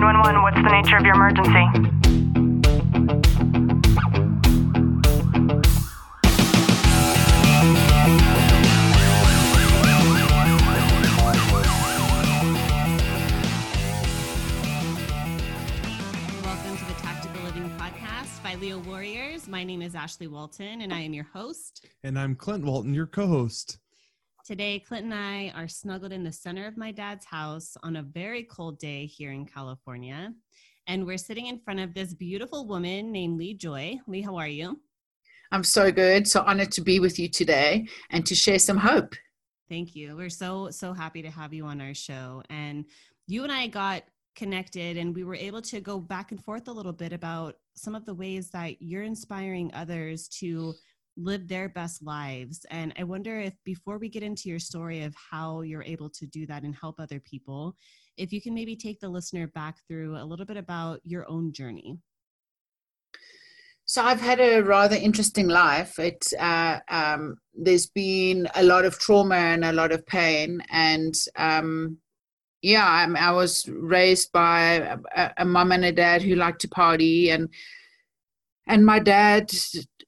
911, what's the nature of your emergency? Welcome to the Tactical Living Podcast by Leo Warriors. My name is Ashley Walton, and I am your host. And I'm Clint Walton, your co host. Today, Clint and I are snuggled in the center of my dad's house on a very cold day here in California. And we're sitting in front of this beautiful woman named Lee Joy. Lee, how are you? I'm so good. So honored to be with you today and to share some hope. Thank you. We're so, so happy to have you on our show. And you and I got connected and we were able to go back and forth a little bit about some of the ways that you're inspiring others to live their best lives. And I wonder if before we get into your story of how you're able to do that and help other people, if you can maybe take the listener back through a little bit about your own journey. So I've had a rather interesting life. It uh, um, there's been a lot of trauma and a lot of pain, and um, yeah, I'm, I was raised by a, a mom and a dad who liked to party, and and my dad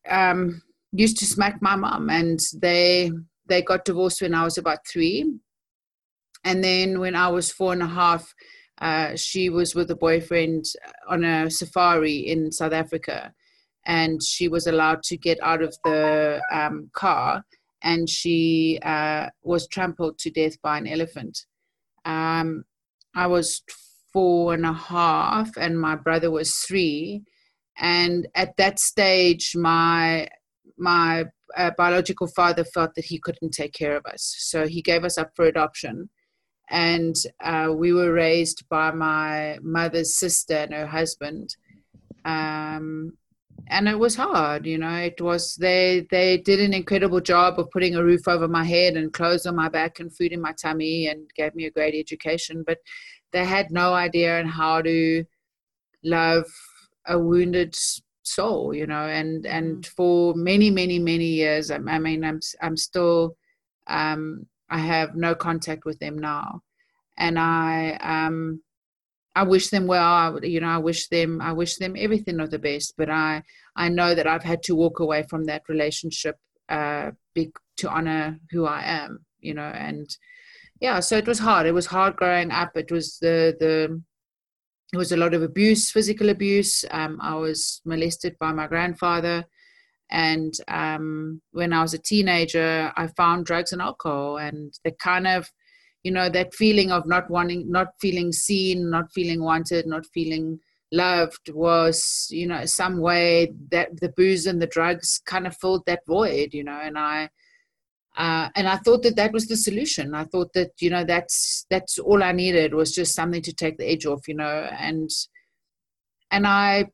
um, used to smack my mom, and they they got divorced when I was about three, and then when I was four and a half, uh, she was with a boyfriend on a safari in South Africa, and she was allowed to get out of the um, car, and she uh, was trampled to death by an elephant. Um, I was four and a half, and my brother was three. And at that stage, my my uh, biological father felt that he couldn't take care of us, so he gave us up for adoption. And uh, we were raised by my mother's sister and her husband. Um, and it was hard you know it was they they did an incredible job of putting a roof over my head and clothes on my back and food in my tummy and gave me a great education but they had no idea on how to love a wounded soul you know and and for many many many years i, I mean i'm i'm still um i have no contact with them now and i um I wish them well. I, you know, I wish them, I wish them everything of the best. But I, I know that I've had to walk away from that relationship uh, big to honor who I am. You know, and yeah, so it was hard. It was hard growing up. It was the the, it was a lot of abuse, physical abuse. Um, I was molested by my grandfather, and um, when I was a teenager, I found drugs and alcohol, and the kind of you know that feeling of not wanting not feeling seen not feeling wanted not feeling loved was you know some way that the booze and the drugs kind of filled that void you know and i uh, and i thought that that was the solution i thought that you know that's that's all i needed was just something to take the edge off you know and and i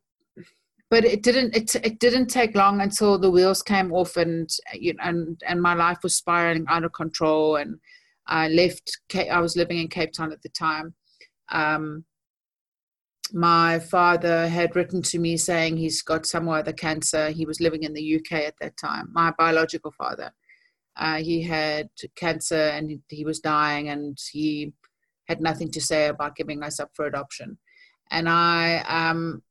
but it didn't it, it didn't take long until the wheels came off and you know and and my life was spiraling out of control and I left. I was living in Cape Town at the time. Um, my father had written to me saying he's got some other cancer. He was living in the UK at that time. My biological father, uh, he had cancer and he, was dying, and he had nothing to say about giving us up for adoption. And I um,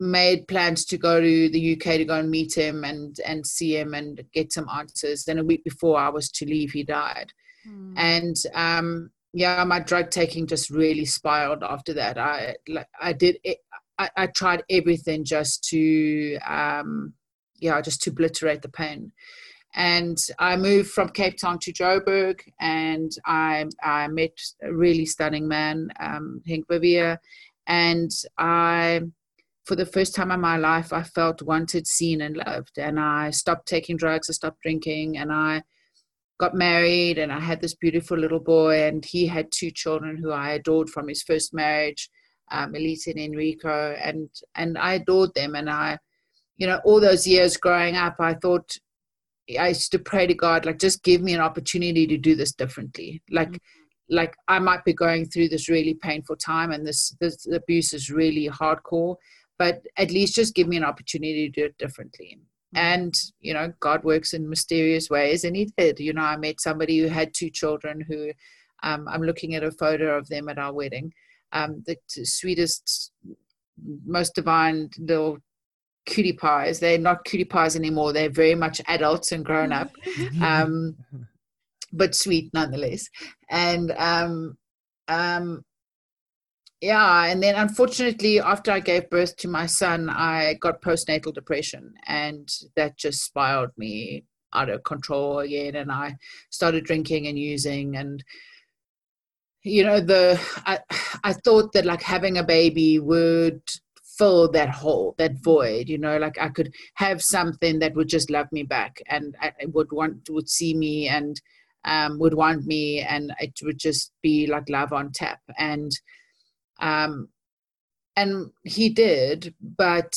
made plans to go to the UK to go and meet him and and see him and get some answers. Then a week before I was to leave, he died. Mm. And um, yeah, my drug taking just really spiraled after that. I like I did it. I, I tried everything just to um, yeah, just to obliterate the pain. And I moved from Cape Town to Joburg, and I I met a really stunning man, um, Henk and I for the first time in my life, I felt wanted, seen, and loved. And I stopped taking drugs, I stopped drinking, and I got married and I had this beautiful little boy and he had two children who I adored from his first marriage, um, Elisa and Enrico, and and I adored them and I, you know, all those years growing up, I thought I used to pray to God, like just give me an opportunity to do this differently. Like mm-hmm. like I might be going through this really painful time and this this abuse is really hardcore, but at least just give me an opportunity to do it differently and you know god works in mysterious ways and he did you know i met somebody who had two children who um, i'm looking at a photo of them at our wedding um, the t- sweetest, most divine little cutie pies. They're not cutie pies anymore. They're very much adults and grown up, um, but sweet nonetheless. And um, um, yeah, and then unfortunately, after I gave birth to my son, I got postnatal depression, and that just spiraled me out of control again. And I started drinking and using, and you know, the I I thought that like having a baby would fill that hole, that void. You know, like I could have something that would just love me back, and I would want would see me and um, would want me, and it would just be like love on tap, and um, and he did, but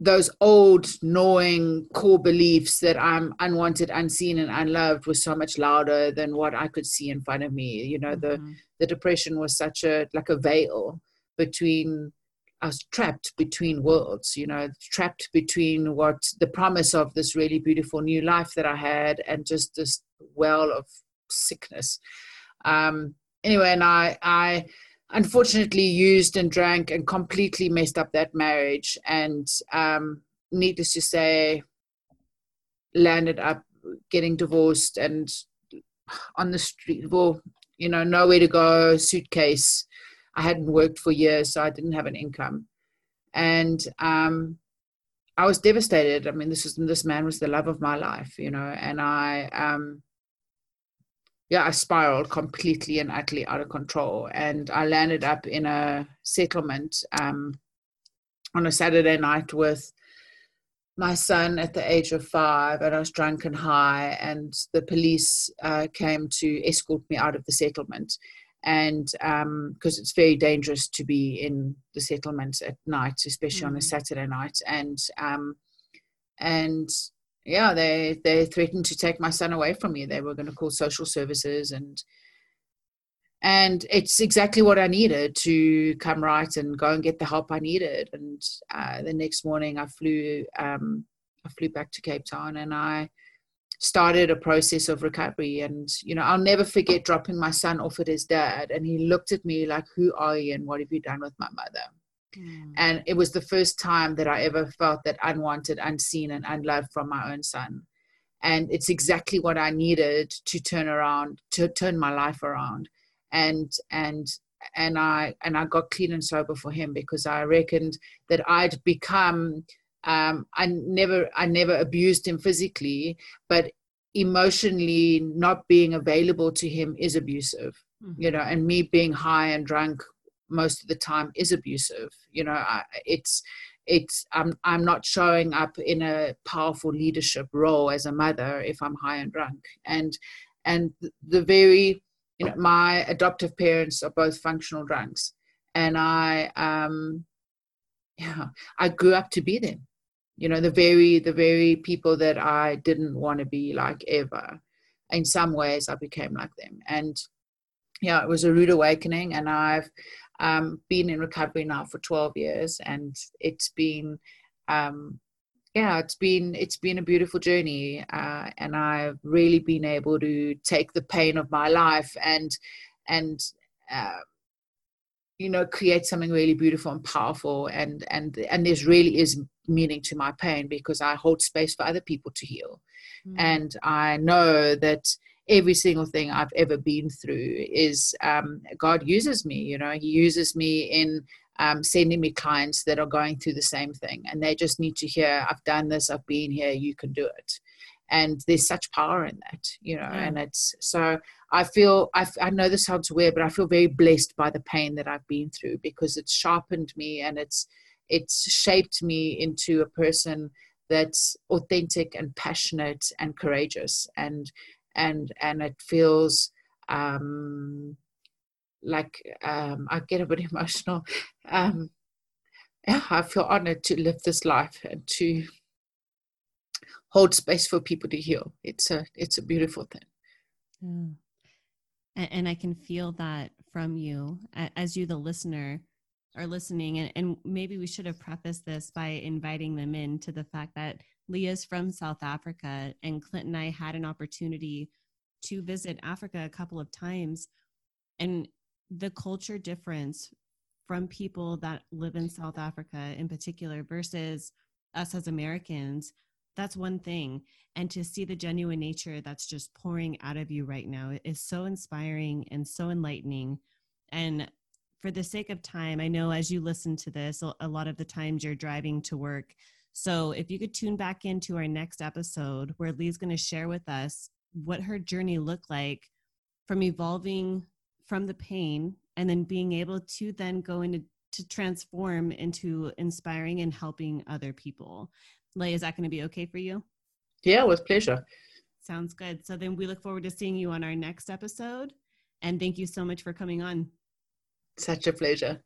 those old gnawing core beliefs that I'm unwanted, unseen, and unloved was so much louder than what I could see in front of me. You know, mm-hmm. the the depression was such a like a veil between I was trapped between worlds, you know, trapped between what the promise of this really beautiful new life that I had and just this well of sickness. Um, anyway, and I, I unfortunately used and drank and completely messed up that marriage. And um, needless to say, landed up getting divorced and on the street. Well, you know, nowhere to go, suitcase. I hadn't worked for years, so I didn't have an income. And um, I was devastated. I mean, this is this man was the love of my life, you know, and I um, yeah, I spiraled completely and utterly out of control. And I landed up in a settlement um, on a Saturday night with my son at the age of five, and I was drunk and high. And the police uh, came to escort me out of the settlement. And because um, it's very dangerous to be in the settlement at night, especially mm-hmm. on a mm. Saturday night. And um, and yeah, they they threatened to take my son away from me. They were going to call social services and and it's exactly what I needed to come right and go and get the help I needed. And uh, the next morning, I flew um, I flew back to Cape Town and I started a process of recovery. And you know, I'll never forget dropping my son off at his dad, and he looked at me like, "Who are you? And what have you done with my mother?" Mm. And it was the first time that I ever felt that unwanted, unseen, and unloved from my own son. And it's exactly what I needed to turn around, to turn my life around. And and and I and I got clean and sober for him because I reckoned that I'd become um, I never I never abused him physically, but emotionally not being available to him is abusive. Mm-hmm. You know, and me being high and drunk most of the time is abusive you know I, it's it's I'm I'm not showing up in a powerful leadership role as a mother if I'm high and drunk and and the very you know my adoptive parents are both functional drunks and I um yeah I grew up to be them you know the very the very people that I didn't want to be like ever in some ways I became like them. And yeah it was a rude awakening and I've um, been in recovery now for 12 years and it's been um, yeah it's been it's been a beautiful journey uh, and i've really been able to take the pain of my life and and uh, you know create something really beautiful and powerful and and and there's really is meaning to my pain because i hold space for other people to heal mm. and i know that every single thing I've ever been through is um, God uses me. You know, He uses me in um, sending me clients that are going through the same thing, and they just need to hear, "I've done this. I've been here. You can do it." And there's such power in that, you know. Yeah. And it's so I feel I, I know this sounds weird, but I feel very blessed by the pain that I've been through because it's sharpened me and it's it's shaped me into a person that's authentic and passionate and courageous and and and it feels um, like um, I get a bit emotional. Um, yeah, I feel honored to live this life and to hold space for people to heal. It's a it's a beautiful thing. Yeah. And, and I can feel that from you as you, the listener, are listening. And, and maybe we should have prefaced this by inviting them in to the fact that Leah's from South Africa, and Clint and I had an opportunity to visit Africa a couple of times. And the culture difference from people that live in South Africa in particular versus us as Americans, that's one thing. And to see the genuine nature that's just pouring out of you right now is so inspiring and so enlightening. And for the sake of time, I know as you listen to this, a lot of the times you're driving to work. So if you could tune back into our next episode where Lee's going to share with us what her journey looked like from evolving from the pain and then being able to then go into to transform into inspiring and helping other people. Lay, is that going to be okay for you? Yeah, with pleasure. Sounds good. So then we look forward to seeing you on our next episode. And thank you so much for coming on. Such a pleasure.